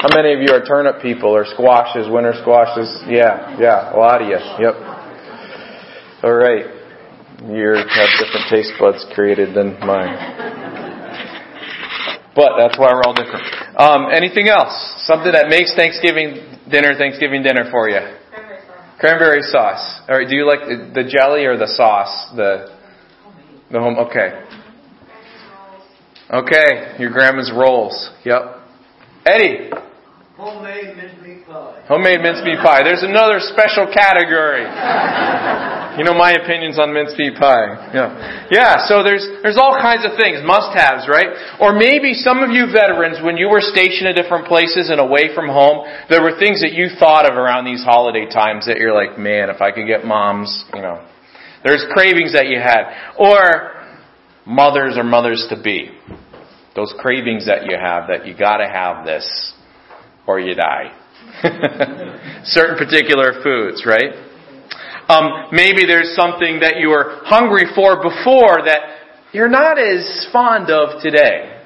How many of you are turnip people or squashes, winter squashes? Yeah, yeah, a lot of you. Yep. All right. You have different taste buds created than mine. But that's why we're all different. Um, anything else? Something that makes Thanksgiving dinner Thanksgiving dinner for you? Cranberry sauce. Cranberry sauce. All right. Do you like the, jelly or the sauce? The the home. Okay. Okay. Your grandma's rolls. Yep. Eddie. Homemade mincemeat pie. Homemade mincemeat pie. There's another special category. You know my opinions on mincemeat pie. Yeah. Yeah, so there's there's all kinds of things, must-haves, right? Or maybe some of you veterans when you were stationed at different places and away from home, there were things that you thought of around these holiday times that you're like, "Man, if I could get mom's, you know." There's cravings that you had or mothers or mothers to be. Those cravings that you have that you got to have this or you die. Certain particular foods, right? Um, maybe there's something that you were hungry for before that you're not as fond of today.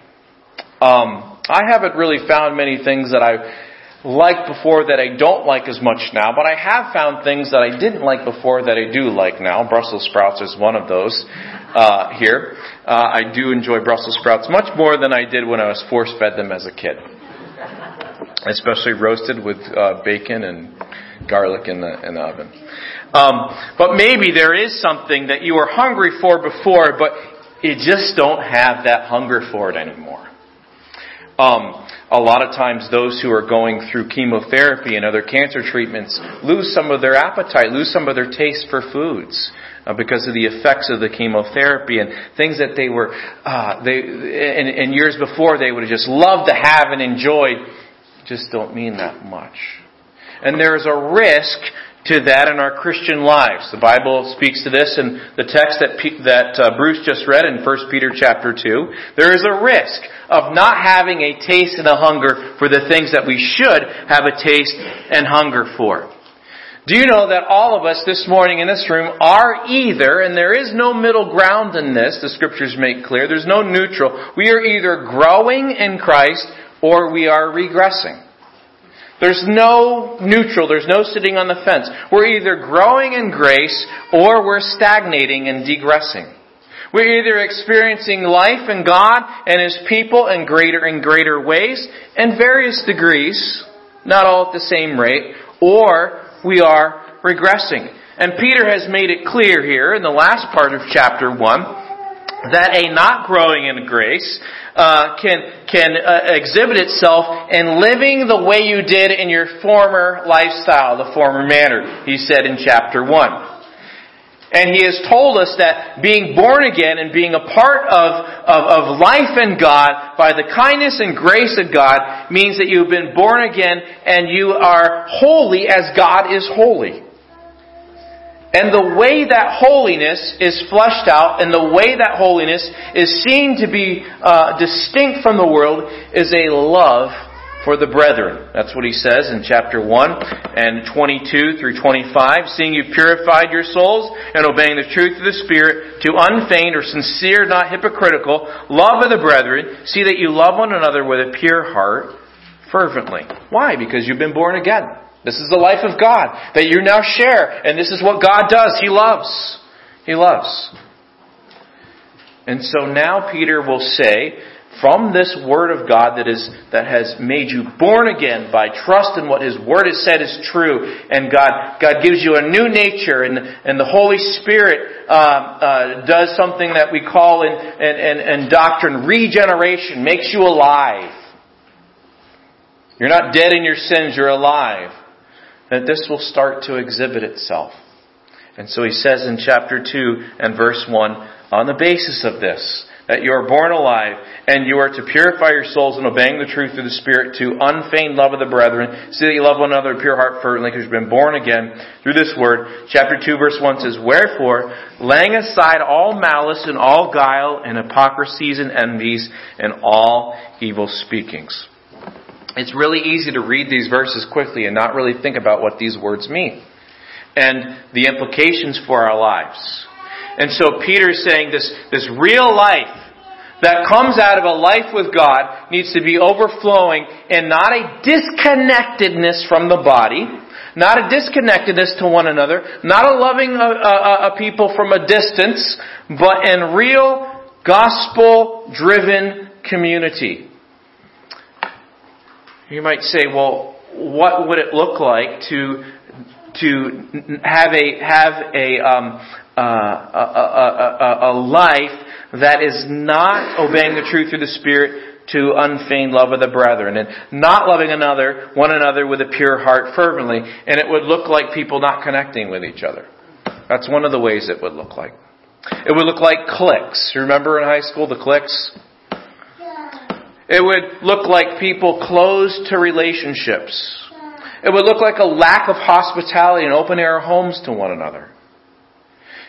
Um, I haven't really found many things that I liked before that I don't like as much now, but I have found things that I didn't like before that I do like now. Brussels sprouts is one of those uh, here. Uh, I do enjoy Brussels sprouts much more than I did when I was force fed them as a kid especially roasted with uh, bacon and garlic in the, in the oven. Um, but maybe there is something that you were hungry for before, but you just don't have that hunger for it anymore. Um, a lot of times, those who are going through chemotherapy and other cancer treatments lose some of their appetite, lose some of their taste for foods. Uh, because of the effects of the chemotherapy and things that they were, uh, they, in, in years before they would have just loved to have and enjoyed just don't mean that much. And there's a risk to that in our Christian lives. The Bible speaks to this in the text that, that uh, Bruce just read in 1 Peter chapter 2. There is a risk of not having a taste and a hunger for the things that we should have a taste and hunger for. Do you know that all of us this morning in this room are either, and there is no middle ground in this, the scriptures make clear, there's no neutral. We are either growing in Christ or we are regressing. There's no neutral, there's no sitting on the fence. We're either growing in grace or we're stagnating and degressing. We're either experiencing life in God and His people in greater and greater ways in various degrees, not all at the same rate, or we are regressing. And Peter has made it clear here in the last part of chapter 1 that a not growing in grace uh, can can uh, exhibit itself in living the way you did in your former lifestyle, the former manner. He said in chapter one. And he has told us that being born again and being a part of, of, of, life in God by the kindness and grace of God means that you've been born again and you are holy as God is holy. And the way that holiness is fleshed out and the way that holiness is seen to be uh, distinct from the world is a love for the brethren. That's what he says in chapter 1 and 22 through 25. Seeing you've purified your souls and obeying the truth of the Spirit to unfeigned or sincere, not hypocritical, love of the brethren, see that you love one another with a pure heart fervently. Why? Because you've been born again. This is the life of God that you now share, and this is what God does. He loves. He loves. And so now Peter will say, from this word of God that is that has made you born again by trust in what His Word has said is true, and God God gives you a new nature, and and the Holy Spirit uh, uh, does something that we call in, in, in, in doctrine regeneration, makes you alive. You're not dead in your sins; you're alive that this will start to exhibit itself. And so he says in chapter 2 and verse 1, on the basis of this, that you are born alive, and you are to purify your souls in obeying the truth through the Spirit to unfeigned love of the brethren, see that you love one another pure heart fervently, because you've been born again through this word. Chapter 2 verse 1 says, Wherefore, laying aside all malice and all guile and hypocrisies and envies and all evil speakings it's really easy to read these verses quickly and not really think about what these words mean and the implications for our lives. And so Peter's saying this, this real life that comes out of a life with God needs to be overflowing and not a disconnectedness from the body, not a disconnectedness to one another, not a loving a, a, a people from a distance, but in real gospel driven community. You might say, well, what would it look like to to have a have a um, uh, a, a, a, life that is not obeying the truth through the Spirit to unfeigned love of the brethren and not loving another, one another with a pure heart fervently. And it would look like people not connecting with each other. That's one of the ways it would look like. It would look like cliques. Remember in high school the cliques? It would look like people closed to relationships. It would look like a lack of hospitality and open air homes to one another.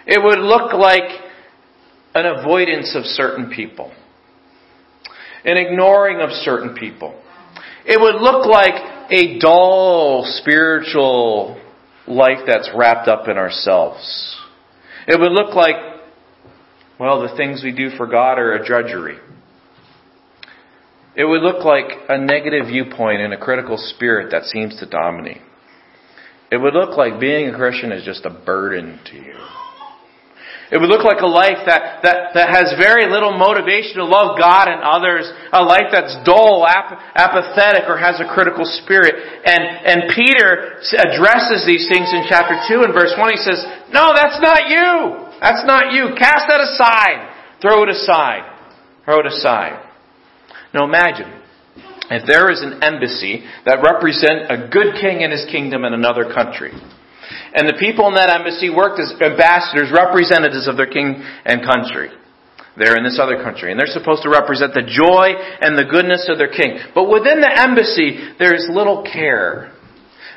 It would look like an avoidance of certain people, an ignoring of certain people. It would look like a dull spiritual life that's wrapped up in ourselves. It would look like, well, the things we do for God are a drudgery. It would look like a negative viewpoint and a critical spirit that seems to dominate. It would look like being a Christian is just a burden to you. It would look like a life that, that, that has very little motivation to love God and others, a life that's dull, ap- apathetic, or has a critical spirit. And, and Peter addresses these things in chapter 2 and verse 1. He says, No, that's not you! That's not you. Cast that aside. Throw it aside. Throw it aside. Now imagine, if there is an embassy that represent a good king and his kingdom in another country, and the people in that embassy worked as ambassadors, representatives of their king and country. They're in this other country, and they're supposed to represent the joy and the goodness of their king. But within the embassy, there's little care.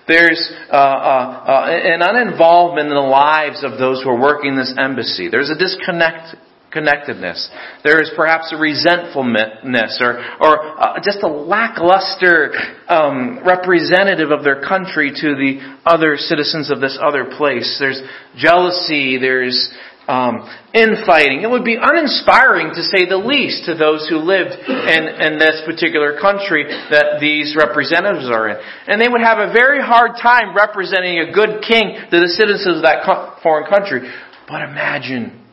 There's uh, uh, uh, an uninvolvement in the lives of those who are working this embassy. There's a disconnect connectedness. There is perhaps a resentfulness or, or uh, just a lackluster um, representative of their country to the other citizens of this other place. There's jealousy, there's um, infighting. It would be uninspiring, to say the least, to those who lived in, in this particular country that these representatives are in. And they would have a very hard time representing a good king to the citizens of that foreign country. But imagine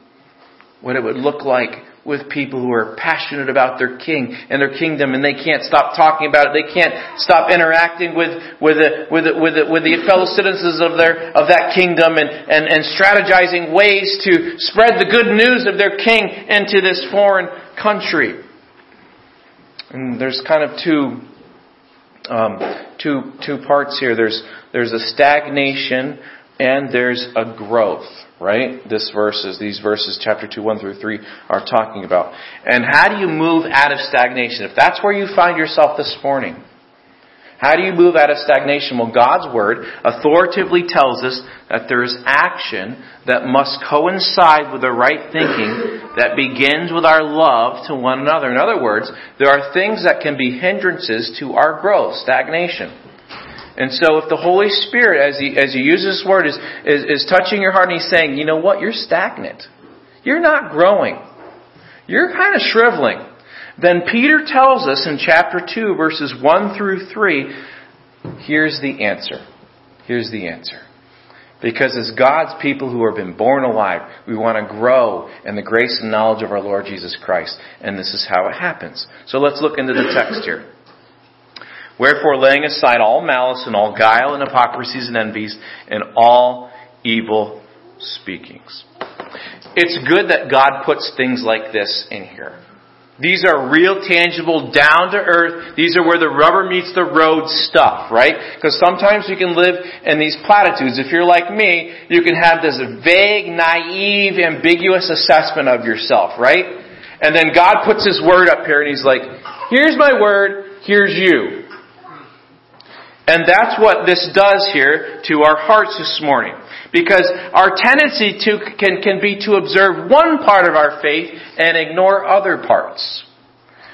what it would look like with people who are passionate about their king and their kingdom and they can't stop talking about it. They can't stop interacting with, with, the, with, the, with, the, with the fellow citizens of their, of that kingdom and, and, and strategizing ways to spread the good news of their king into this foreign country. And there's kind of two, um, two, two parts here. There's, there's a stagnation and there's a growth right? This verses, these verses, chapter 2, 1 through 3, are talking about. And how do you move out of stagnation? If that's where you find yourself this morning, how do you move out of stagnation? Well, God's Word authoritatively tells us that there is action that must coincide with the right thinking that begins with our love to one another. In other words, there are things that can be hindrances to our growth, stagnation. And so if the Holy Spirit, as he, as he uses this word, is, is, is touching your heart and he's saying, you know what, you're stagnant. You're not growing. You're kind of shriveling. Then Peter tells us in chapter 2, verses 1 through 3, here's the answer. Here's the answer. Because as God's people who have been born alive, we want to grow in the grace and knowledge of our Lord Jesus Christ. And this is how it happens. So let's look into the text here. Wherefore, laying aside all malice and all guile and hypocrisies and envies and all evil speakings. It's good that God puts things like this in here. These are real, tangible, down to earth. These are where the rubber meets the road stuff, right? Because sometimes you can live in these platitudes. If you're like me, you can have this vague, naive, ambiguous assessment of yourself, right? And then God puts His word up here and He's like, here's my word, here's you. And that's what this does here to our hearts this morning. Because our tendency to, can, can be to observe one part of our faith and ignore other parts.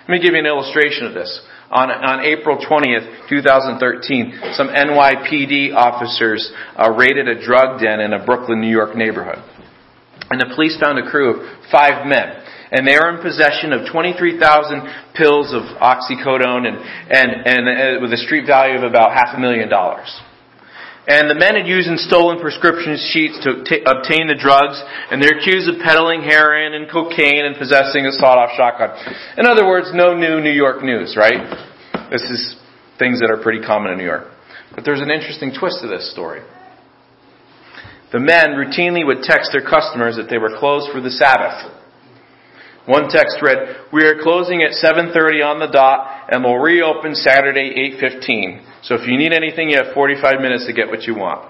Let me give you an illustration of this. On, on April 20th, 2013, some NYPD officers uh, raided a drug den in a Brooklyn, New York neighborhood. And the police found a crew of five men. And they were in possession of 23,000 pills of oxycodone and, and, and uh, with a street value of about half a million dollars. And the men had used stolen prescription sheets to t- obtain the drugs, and they're accused of peddling heroin and cocaine and possessing a sawed-off shotgun. In other words, no new New York news, right? This is things that are pretty common in New York. But there's an interesting twist to this story. The men routinely would text their customers that they were closed for the Sabbath. One text read, "We are closing at 7:30 on the dot and we'll reopen Saturday 8:15. So if you need anything, you have 45 minutes to get what you want."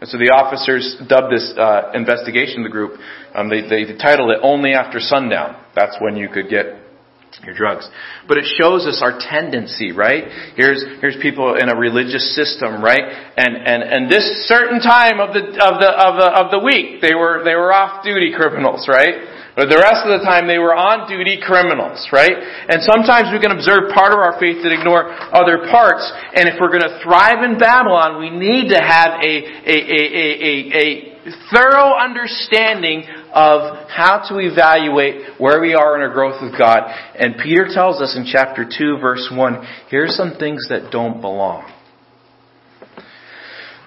And so the officers dubbed this uh, investigation the group. Um, they, they titled it "Only After Sundown." That's when you could get your drugs. But it shows us our tendency, right? Here's, here's people in a religious system, right? And, and, and this certain time of the, of the, of the, of the week, they were, they were off duty criminals, right? But the rest of the time they were on duty criminals, right? And sometimes we can observe part of our faith that ignore other parts. And if we're going to thrive in Babylon, we need to have a, a, a, a, a thorough understanding of how to evaluate where we are in our growth with God. And Peter tells us in chapter 2 verse 1, here's some things that don't belong.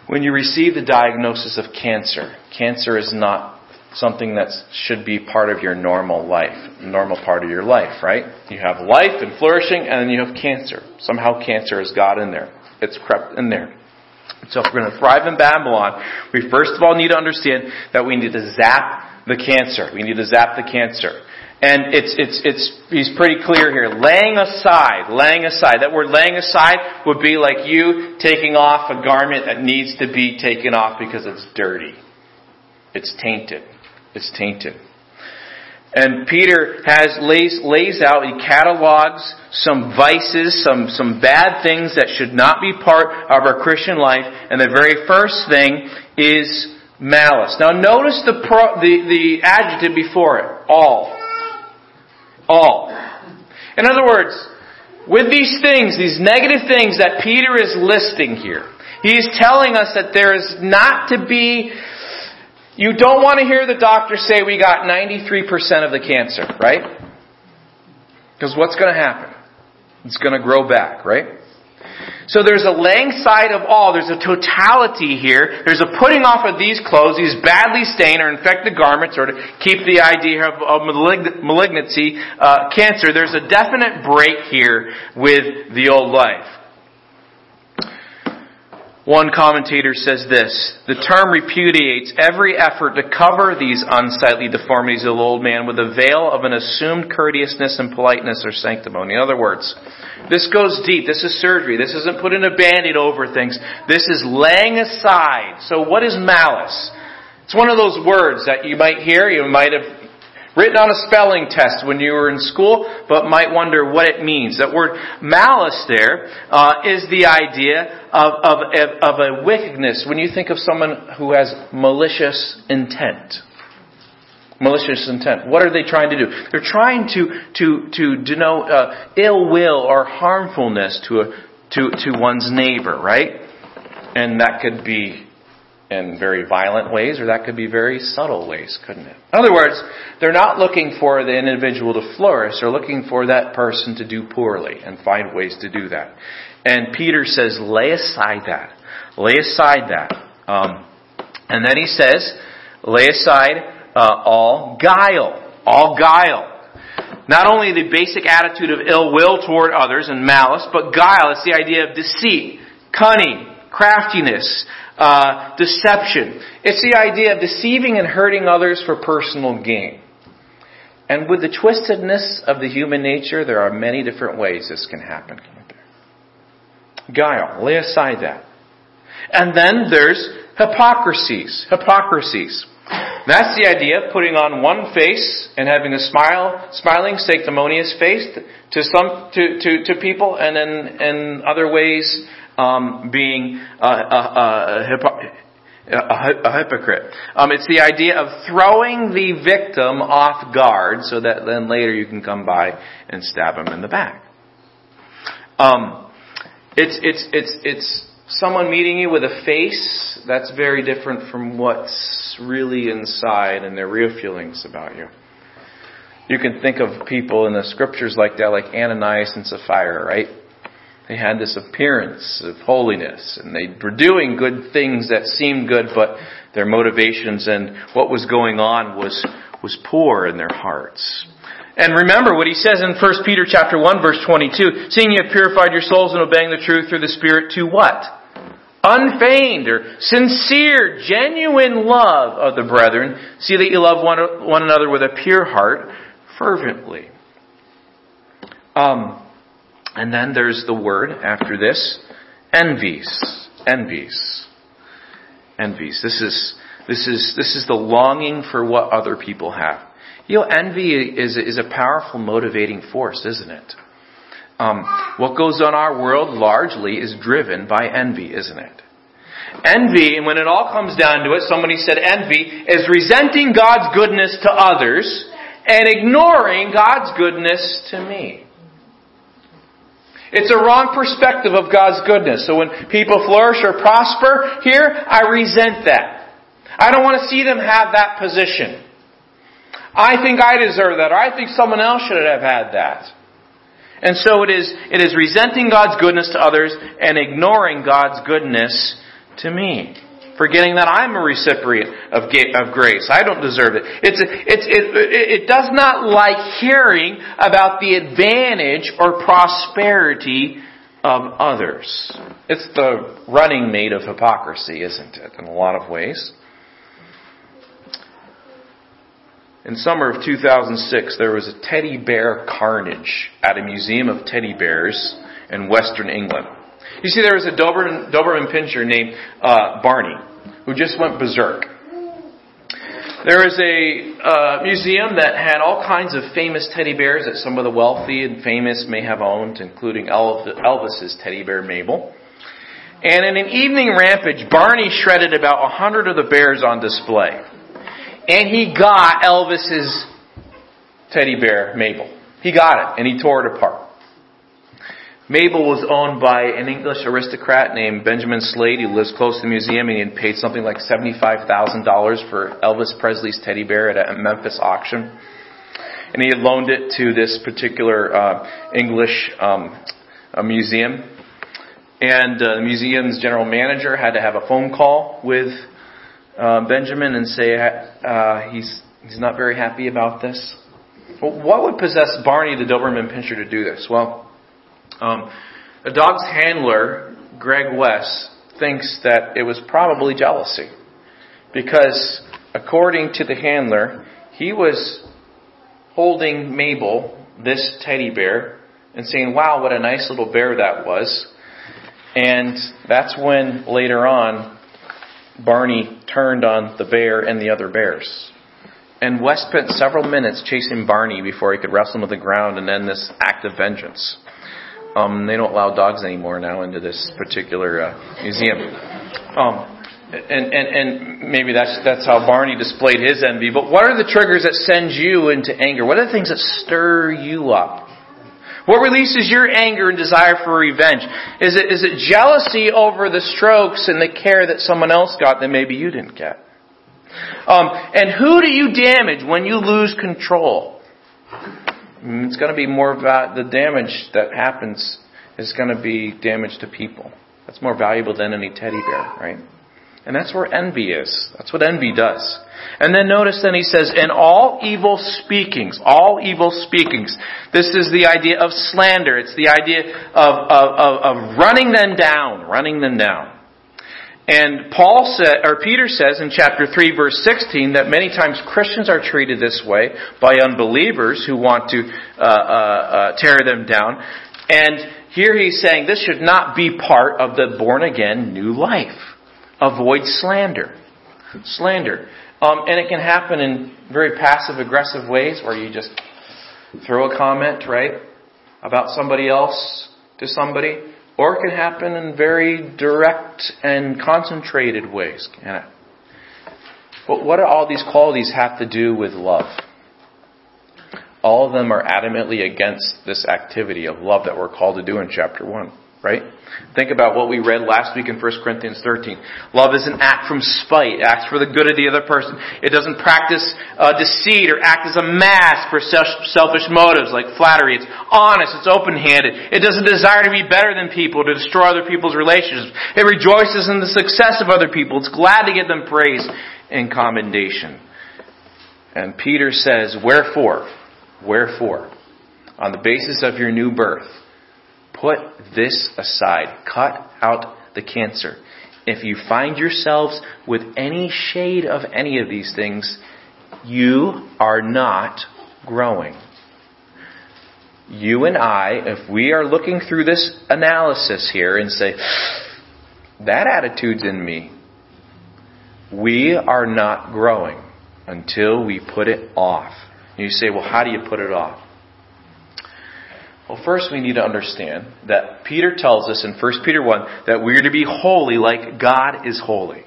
When you receive the diagnosis of cancer, cancer is not something that should be part of your normal life, normal part of your life, right? You have life and flourishing, and then you have cancer. Somehow cancer has got in there. It's crept in there. So if we're going to thrive in Babylon, we first of all need to understand that we need to zap the cancer. We need to zap the cancer. And it's, it's, it's, he's pretty clear here. Laying aside, laying aside. That word laying aside would be like you taking off a garment that needs to be taken off because it's dirty. It's tainted. It's tainted. And Peter has lays, lays out, he catalogs some vices, some, some bad things that should not be part of our Christian life. And the very first thing is malice. Now notice the, pro, the, the adjective before it. All. All. In other words, with these things, these negative things that Peter is listing here, he is telling us that there is not to be you don't want to hear the doctor say we got 93% of the cancer, right? Because what's going to happen? It's going to grow back, right? So there's a laying side of all. There's a totality here. There's a putting off of these clothes, these badly stained or infected garments, or to keep the idea of, malignancy, uh, cancer. There's a definite break here with the old life. One commentator says this, the term repudiates every effort to cover these unsightly deformities of the old man with a veil of an assumed courteousness and politeness or sanctimony. In other words, this goes deep. This is surgery. This isn't putting a band-aid over things. This is laying aside. So what is malice? It's one of those words that you might hear, you might have written on a spelling test when you were in school, but might wonder what it means. That word malice there uh, is the idea of, of, of a wickedness when you think of someone who has malicious intent. Malicious intent. What are they trying to do? They're trying to to to denote uh, ill will or harmfulness to a to to one's neighbor, right? And that could be in very violent ways, or that could be very subtle ways, couldn't it? In other words, they're not looking for the individual to flourish, they're looking for that person to do poorly and find ways to do that. And Peter says, lay aside that. Lay aside that. Um, and then he says, lay aside uh, all guile. All guile. Not only the basic attitude of ill will toward others and malice, but guile. It's the idea of deceit, cunning, craftiness, uh, deception. It's the idea of deceiving and hurting others for personal gain. And with the twistedness of the human nature, there are many different ways this can happen. Guile. Lay aside that. And then there's hypocrisies. Hypocrisies. That's the idea of putting on one face and having a smile, smiling, sanctimonious face to some to, to, to people, and then in other ways um, being a, a, a, a hypocrite. Um, it's the idea of throwing the victim off guard so that then later you can come by and stab him in the back. Um, it's, it's, it's, it's someone meeting you with a face, that's very different from what's really inside and their real feelings about you. You can think of people in the scriptures like that, like Ananias and Sapphira, right? They had this appearance of holiness and they were doing good things that seemed good, but their motivations and what was going on was, was poor in their hearts. And remember what he says in 1 Peter chapter 1 verse 22, seeing you have purified your souls in obeying the truth through the Spirit to what? Unfeigned or sincere, genuine love of the brethren. See that you love one, one another with a pure heart, fervently. Um, and then there's the word after this, envies. Envies. Envies. This is, this is, this is the longing for what other people have. You know, envy is, is a powerful motivating force, isn't it? Um, what goes on our world largely is driven by envy, isn't it? Envy, and when it all comes down to it, somebody said envy is resenting God's goodness to others and ignoring God's goodness to me. It's a wrong perspective of God's goodness. So when people flourish or prosper here, I resent that. I don't want to see them have that position. I think I deserve that, or I think someone else should have had that. And so it is, it is resenting God's goodness to others and ignoring God's goodness to me. Forgetting that I'm a recipient of, of grace. I don't deserve it. It's, it's, it, it does not like hearing about the advantage or prosperity of others. It's the running mate of hypocrisy, isn't it, in a lot of ways? In summer of 2006, there was a teddy bear carnage at a museum of teddy bears in Western England. You see, there was a Doberman, Doberman Pinscher named uh, Barney who just went berserk. There is a uh, museum that had all kinds of famous teddy bears that some of the wealthy and famous may have owned, including Elvis's teddy bear Mabel. And in an evening rampage, Barney shredded about a hundred of the bears on display and he got Elvis's teddy bear, Mabel. He got it, and he tore it apart. Mabel was owned by an English aristocrat named Benjamin Slade. He lives close to the museum, and he had paid something like $75,000 for Elvis Presley's teddy bear at a Memphis auction. And he had loaned it to this particular uh, English um, museum. And uh, the museum's general manager had to have a phone call with uh, Benjamin and say uh, he's he's not very happy about this? Well, what would possess Barney the Doberman Pinscher to do this? Well, um, the dog's handler, Greg West, thinks that it was probably jealousy, because according to the handler, he was holding Mabel, this teddy bear, and saying, "Wow, what a nice little bear that was." And that's when later on Barney turned on the bear and the other bears. And West spent several minutes chasing Barney before he could wrestle him to the ground and end this act of vengeance. Um, they don't allow dogs anymore now into this particular uh, museum. Um, and, and, and maybe that's, that's how Barney displayed his envy. But what are the triggers that send you into anger? What are the things that stir you up? What releases your anger and desire for revenge? Is it, is it jealousy over the strokes and the care that someone else got that maybe you didn't get? Um, and who do you damage when you lose control? It's going to be more about the damage that happens is going to be damage to people. That's more valuable than any teddy bear, right? And that's where envy is. That's what envy does. And then notice then he says, in all evil speakings, all evil speakings. This is the idea of slander. It's the idea of, of, of, of running them down, running them down. And Paul said, or Peter says in chapter 3 verse 16 that many times Christians are treated this way by unbelievers who want to uh, uh, uh, tear them down. And here he's saying this should not be part of the born again new life. Avoid slander. Slander. Um, and it can happen in very passive aggressive ways where you just throw a comment, right, about somebody else to somebody. Or it can happen in very direct and concentrated ways, can it? But what do all these qualities have to do with love? All of them are adamantly against this activity of love that we're called to do in chapter 1, right? Think about what we read last week in 1 Corinthians 13. Love is an act from spite. Acts for the good of the other person. It doesn't practice uh, deceit or act as a mask for selfish motives like flattery. It's honest. It's open-handed. It doesn't desire to be better than people, to destroy other people's relationships. It rejoices in the success of other people. It's glad to give them praise and commendation. And Peter says, Wherefore, wherefore, on the basis of your new birth, put this aside. Cut out the cancer. If you find yourselves with any shade of any of these things, you are not growing. You and I, if we are looking through this analysis here and say, that attitude's in me, we are not growing until we put it off. And you say, well, how do you put it off? Well, first we need to understand that Peter tells us in 1 Peter 1 that we're to be holy like God is holy.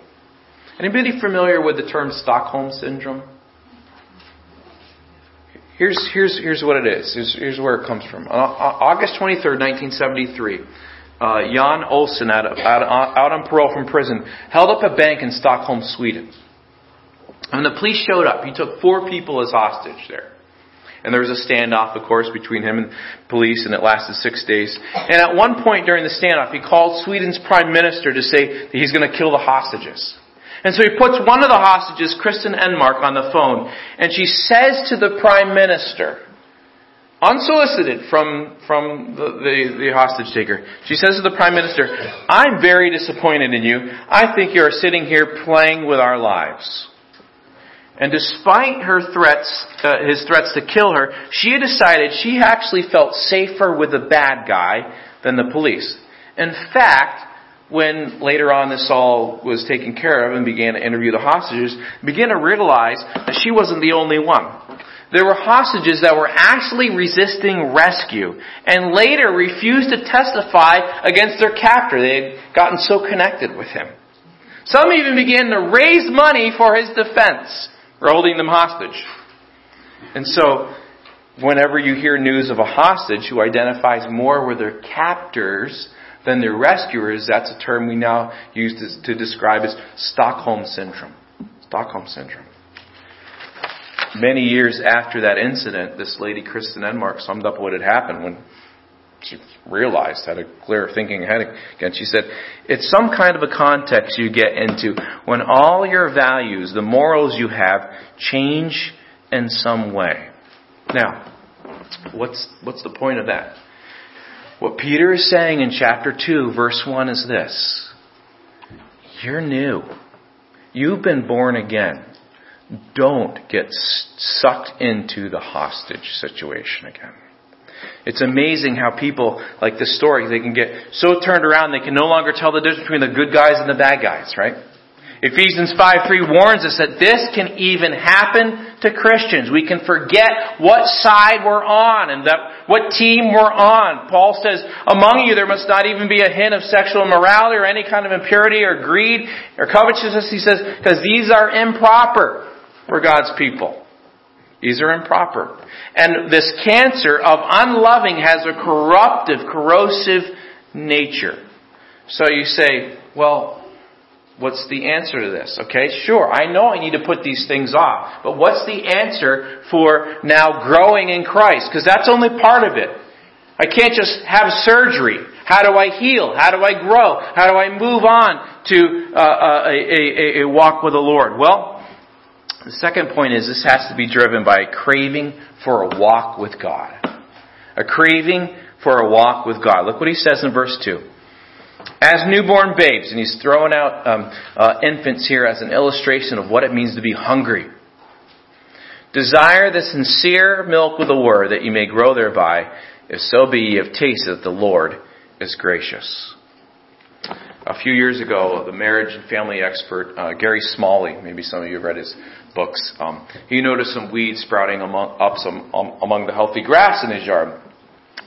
Anybody familiar with the term Stockholm Syndrome? Here's, here's, here's what it is. Here's, here's where it comes from. On August 23rd, 1973, uh, Jan Olsson, out, out, uh, out on parole from prison, held up a bank in Stockholm, Sweden. And when the police showed up. He took four people as hostage there. And there was a standoff, of course, between him and police, and it lasted six days. And at one point during the standoff, he called Sweden's prime minister to say that he's going to kill the hostages. And so he puts one of the hostages, Kristin Enmark, on the phone, and she says to the prime minister, unsolicited from, from the, the, the, hostage taker. She says to the prime minister, I'm very disappointed in you. I think you are sitting here playing with our lives. And despite her threats, uh, his threats to kill her, she had decided she actually felt safer with the bad guy than the police. In fact, when later on this all was taken care of and began to interview the hostages, began to realize that she wasn't the only one. There were hostages that were actually resisting rescue and later refused to testify against their captor. They had gotten so connected with him. Some even began to raise money for his defense. We're holding them hostage. And so, whenever you hear news of a hostage who identifies more with their captors than their rescuers, that's a term we now use to, to describe as Stockholm Syndrome. Stockholm Syndrome. Many years after that incident, this lady, Kristin Enmark, summed up what had happened when she realized, had a clear thinking ahead again. She said, it's some kind of a context you get into when all your values, the morals you have, change in some way. Now, what's, what's the point of that? What Peter is saying in chapter 2, verse 1 is this. You're new. You've been born again. Don't get sucked into the hostage situation again. It's amazing how people, like this story, they can get so turned around they can no longer tell the difference between the good guys and the bad guys, right? Ephesians 5 3 warns us that this can even happen to Christians. We can forget what side we're on and that, what team we're on. Paul says, among you there must not even be a hint of sexual immorality or any kind of impurity or greed or covetousness. He says, because these are improper for God's people. These are improper. And this cancer of unloving has a corruptive, corrosive nature. So you say, well, what's the answer to this? Okay, sure, I know I need to put these things off. But what's the answer for now growing in Christ? Because that's only part of it. I can't just have surgery. How do I heal? How do I grow? How do I move on to uh, uh a, a, a walk with the Lord? Well, the second point is this has to be driven by a craving for a walk with God. A craving for a walk with God. Look what he says in verse 2. As newborn babes, and he's throwing out um, uh, infants here as an illustration of what it means to be hungry. Desire the sincere milk with the word that you may grow thereby, if so be ye have tasted that the Lord is gracious. A few years ago, the marriage and family expert uh, Gary Smalley, maybe some of you have read his books, um, he noticed some weeds sprouting among, up some, um, among the healthy grass in his yard.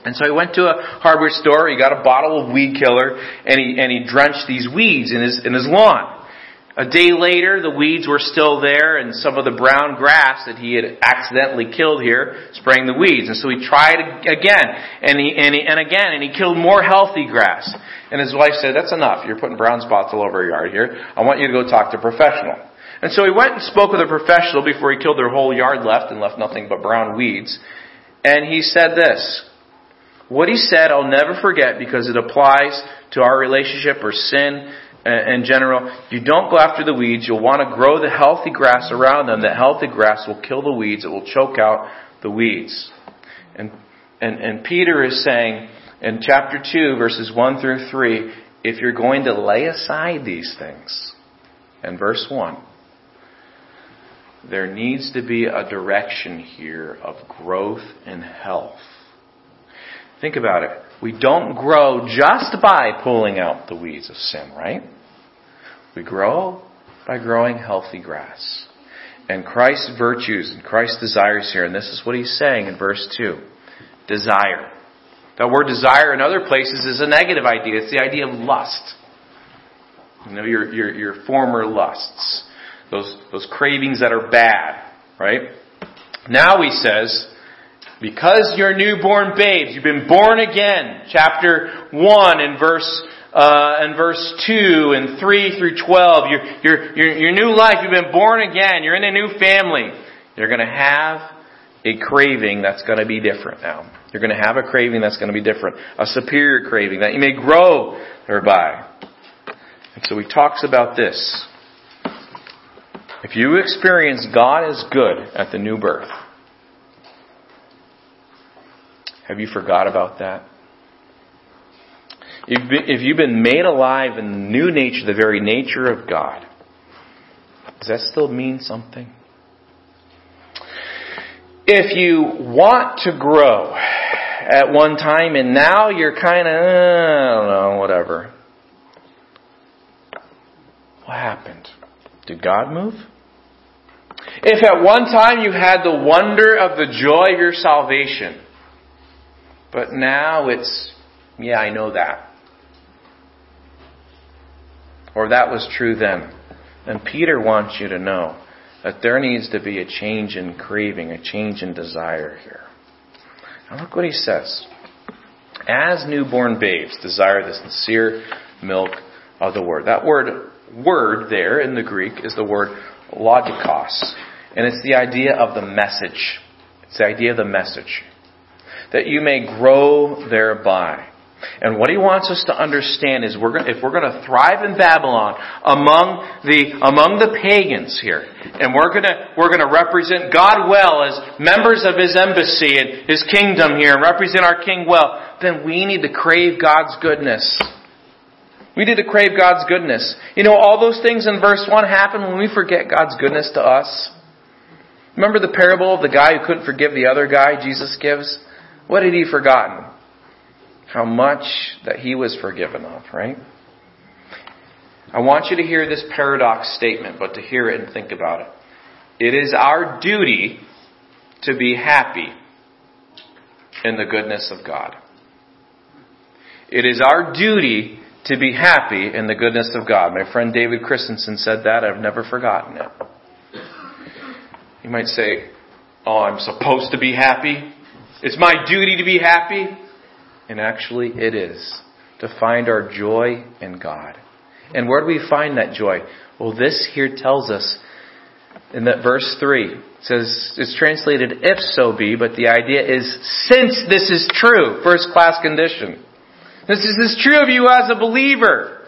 And so he went to a hardware store, he got a bottle of weed killer, and he, and he drenched these weeds in his, in his lawn. A day later, the weeds were still there and some of the brown grass that he had accidentally killed here sprang the weeds. And so he tried again and he, and, he, and again and he killed more healthy grass. And his wife said, that's enough. You're putting brown spots all over your yard here. I want you to go talk to a professional. And so he went and spoke with a professional before he killed their whole yard left and left nothing but brown weeds. And he said this. What he said I'll never forget because it applies to our relationship or sin Uh, in general, you don't go after the weeds. You'll want to grow the healthy grass around them. That healthy grass will kill the weeds. It will choke out the weeds. And, and, and Peter is saying in chapter 2, verses 1 through 3, if you're going to lay aside these things, and verse 1, there needs to be a direction here of growth and health. Think about it. We don't grow just by pulling out the weeds of sin, right? We grow by growing healthy grass. And Christ's virtues and Christ's desires here, and this is what he's saying in verse 2. Desire. That word desire in other places is a negative idea. It's the idea of lust. You know, your, your, your former lusts. Those, those cravings that are bad, right? Now he says, because you're newborn babes, you've been born again. Chapter 1 and verse, uh, and verse 2 and 3 through 12. Your, your, your, your new life, you've been born again. You're in a new family. You're gonna have a craving that's gonna be different now. You're gonna have a craving that's gonna be different. A superior craving that you may grow thereby. And so he talks about this. If you experience God as good at the new birth, have you forgot about that? If you've been made alive in the new nature, the very nature of God, does that still mean something? If you want to grow at one time and now you're kind of, uh, I don't know, whatever. What happened? Did God move? If at one time you had the wonder of the joy of your salvation, but now it's, yeah, I know that. Or that was true then. And Peter wants you to know that there needs to be a change in craving, a change in desire here. Now look what he says. As newborn babes desire the sincere milk of the word. That word, word there in the Greek is the word logikos. And it's the idea of the message. It's the idea of the message that you may grow thereby. And what he wants us to understand is we're going, if we're going to thrive in Babylon among the, among the pagans here, and we're going to, we're going to represent God well as members of his embassy and his kingdom here and represent our king well, then we need to crave God's goodness. We need to crave God's goodness. You know, all those things in verse 1 happen when we forget God's goodness to us. Remember the parable of the guy who couldn't forgive the other guy Jesus gives? What had he forgotten? How much that he was forgiven of, right? I want you to hear this paradox statement, but to hear it and think about it. It is our duty to be happy in the goodness of God. It is our duty to be happy in the goodness of God. My friend David Christensen said that. I've never forgotten it. You might say, Oh, I'm supposed to be happy. It's my duty to be happy. And actually, it is to find our joy in God. And where do we find that joy? Well, this here tells us in that verse 3. It says, it's translated if so be, but the idea is since this is true, first class condition. This is, this is true of you as a believer.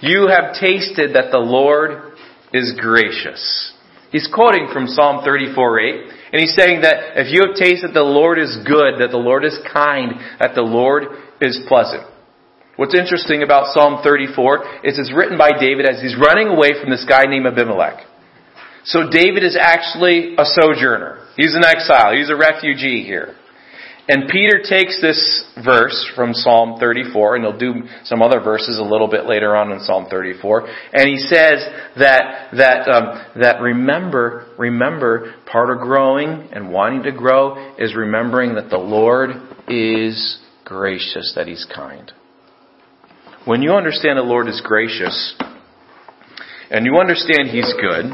You have tasted that the Lord is gracious. He's quoting from Psalm 34 8. And he's saying that if you have tasted the Lord is good, that the Lord is kind, that the Lord is pleasant. What's interesting about Psalm 34 is it's written by David as he's running away from this guy named Abimelech. So David is actually a sojourner. He's an exile. He's a refugee here. And Peter takes this verse from Psalm 34, and he'll do some other verses a little bit later on in Psalm 34, and he says that that um, that remember remember part of growing and wanting to grow is remembering that the Lord is gracious, that He's kind. When you understand the Lord is gracious, and you understand He's good,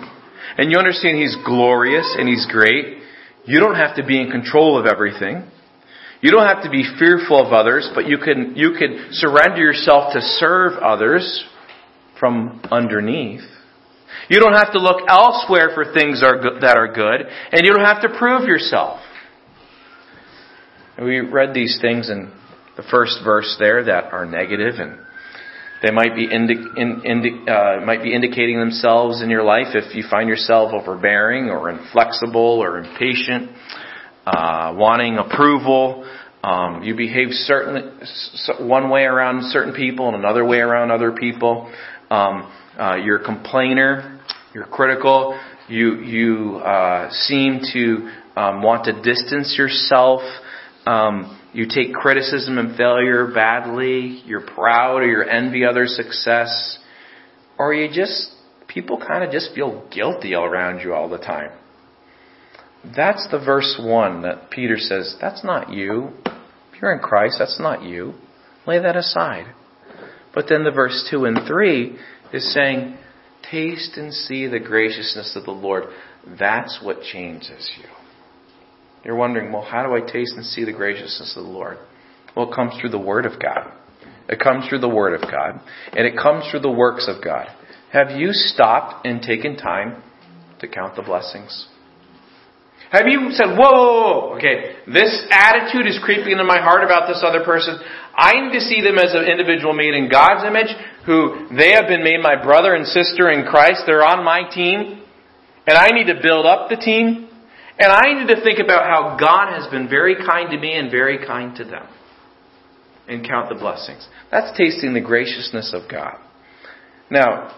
and you understand He's glorious and He's great, you don't have to be in control of everything. You don't have to be fearful of others, but you can, you can surrender yourself to serve others from underneath. You don't have to look elsewhere for things that are good, and you don't have to prove yourself. We read these things in the first verse there that are negative and they might be, indi- in, indi- uh, might be indicating themselves in your life if you find yourself overbearing or inflexible or impatient, uh, wanting approval. Um, you behave certain one way around certain people and another way around other people. Um, uh, you're a complainer. You're critical. You you uh, seem to um, want to distance yourself. Um, you take criticism and failure badly, you're proud or you envy others' success, or you just, people kind of just feel guilty around you all the time. That's the verse 1 that Peter says, that's not you. If you're in Christ, that's not you. Lay that aside. But then the verse 2 and 3 is saying, taste and see the graciousness of the Lord. That's what changes you. You're wondering, well, how do I taste and see the graciousness of the Lord? Well, it comes through the Word of God. It comes through the Word of God. And it comes through the works of God. Have you stopped and taken time to count the blessings? Have you said, whoa, whoa, whoa, okay, this attitude is creeping into my heart about this other person. I need to see them as an individual made in God's image, who they have been made my brother and sister in Christ. They're on my team. And I need to build up the team. And I need to think about how God has been very kind to me and very kind to them. And count the blessings. That's tasting the graciousness of God. Now,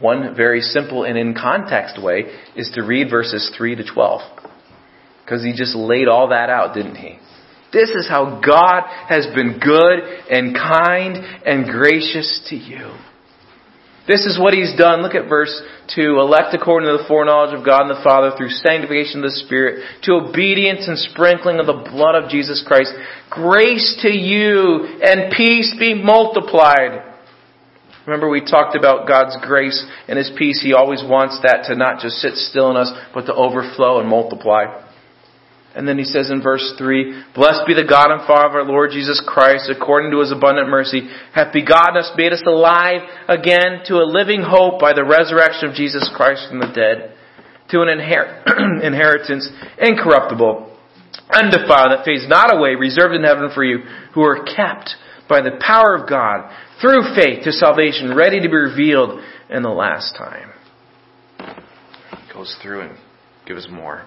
one very simple and in context way is to read verses 3 to 12. Because he just laid all that out, didn't he? This is how God has been good and kind and gracious to you. This is what he's done. Look at verse 2. Elect according to the foreknowledge of God and the Father through sanctification of the Spirit to obedience and sprinkling of the blood of Jesus Christ. Grace to you and peace be multiplied. Remember we talked about God's grace and His peace. He always wants that to not just sit still in us, but to overflow and multiply. And then he says in verse 3, Blessed be the God and Father of our Lord Jesus Christ, according to his abundant mercy, hath begotten us, made us alive again to a living hope by the resurrection of Jesus Christ from the dead, to an inher- inheritance incorruptible, undefiled, that fades not away, reserved in heaven for you, who are kept by the power of God through faith to salvation, ready to be revealed in the last time. He goes through and gives more.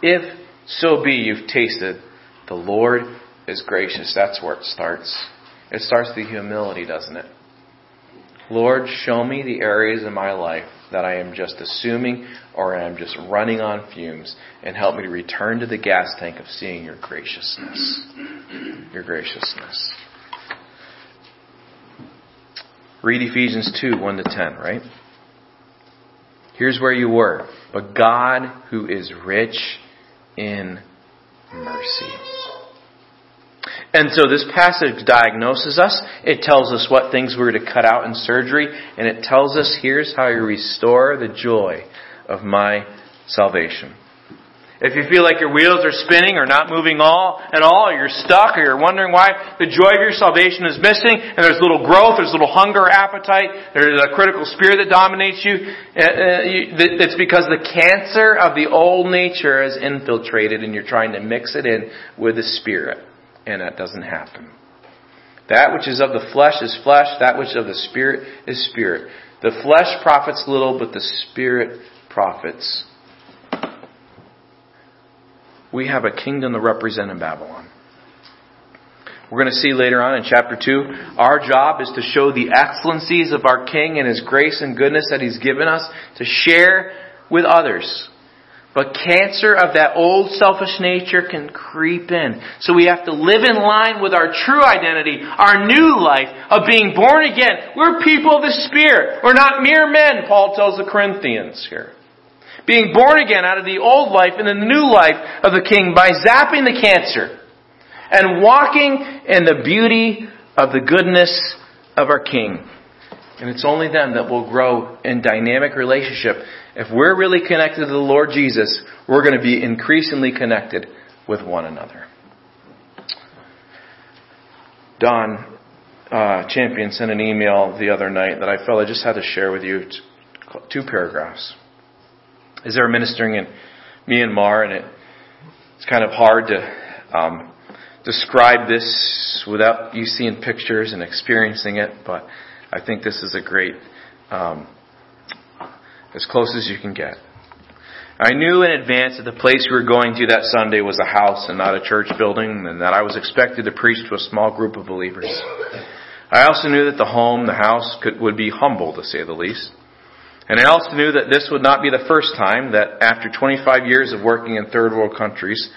If so be you've tasted the Lord is gracious. That's where it starts. It starts with humility, doesn't it? Lord, show me the areas in my life that I am just assuming or I am just running on fumes and help me to return to the gas tank of seeing your graciousness. Your graciousness. Read Ephesians 2 1 to 10, right? Here's where you were. But God, who is rich in mercy. And so this passage diagnoses us. It tells us what things we're to cut out in surgery. And it tells us here's how you restore the joy of my salvation. If you feel like your wheels are spinning or not moving all at all, or you're stuck, or you're wondering why the joy of your salvation is missing, and there's little growth, there's little hunger, appetite, there's a critical spirit that dominates you, uh, uh, it's because the cancer of the old nature has infiltrated and you're trying to mix it in with the spirit. And that doesn't happen. That which is of the flesh is flesh, that which is of the spirit is spirit. The flesh profits little, but the spirit profits we have a kingdom to represent in Babylon. We're going to see later on in chapter 2, our job is to show the excellencies of our King and His grace and goodness that He's given us to share with others. But cancer of that old selfish nature can creep in. So we have to live in line with our true identity, our new life of being born again. We're people of the Spirit. We're not mere men, Paul tells the Corinthians here being born again out of the old life and the new life of the King by zapping the cancer and walking in the beauty of the goodness of our King. And it's only then that we'll grow in dynamic relationship. If we're really connected to the Lord Jesus, we're going to be increasingly connected with one another. Don uh, Champion sent an email the other night that I felt I just had to share with you. Two paragraphs. As they were ministering in Myanmar, and it, it's kind of hard to um, describe this without you seeing pictures and experiencing it, but I think this is a great, um, as close as you can get. I knew in advance that the place we were going to that Sunday was a house and not a church building, and that I was expected to preach to a small group of believers. I also knew that the home, the house, could, would be humble, to say the least. And I also knew that this would not be the first time that after 25 years of working in third world countries,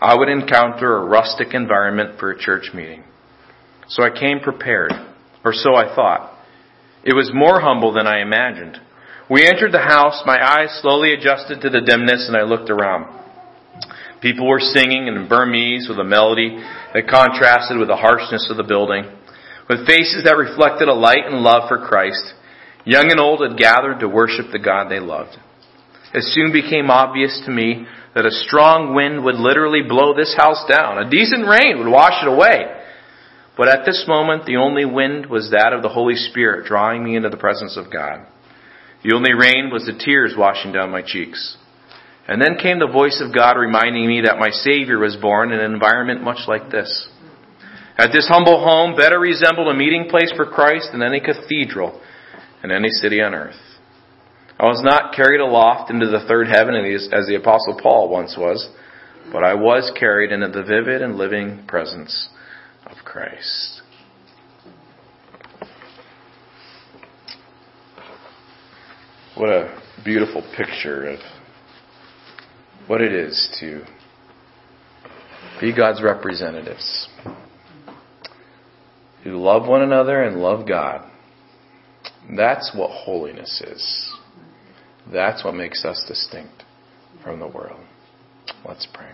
I would encounter a rustic environment for a church meeting. So I came prepared, or so I thought. It was more humble than I imagined. We entered the house, my eyes slowly adjusted to the dimness, and I looked around. People were singing in Burmese with a melody that contrasted with the harshness of the building. With faces that reflected a light and love for Christ, young and old had gathered to worship the God they loved. It soon became obvious to me that a strong wind would literally blow this house down. A decent rain would wash it away. But at this moment, the only wind was that of the Holy Spirit drawing me into the presence of God. The only rain was the tears washing down my cheeks. And then came the voice of God reminding me that my Savior was born in an environment much like this. At this humble home, better resembled a meeting place for Christ than any cathedral in any city on earth. I was not carried aloft into the third heaven as the Apostle Paul once was, but I was carried into the vivid and living presence of Christ. What a beautiful picture of what it is to be God's representatives who love one another and love God. That's what holiness is. That's what makes us distinct from the world. Let's pray.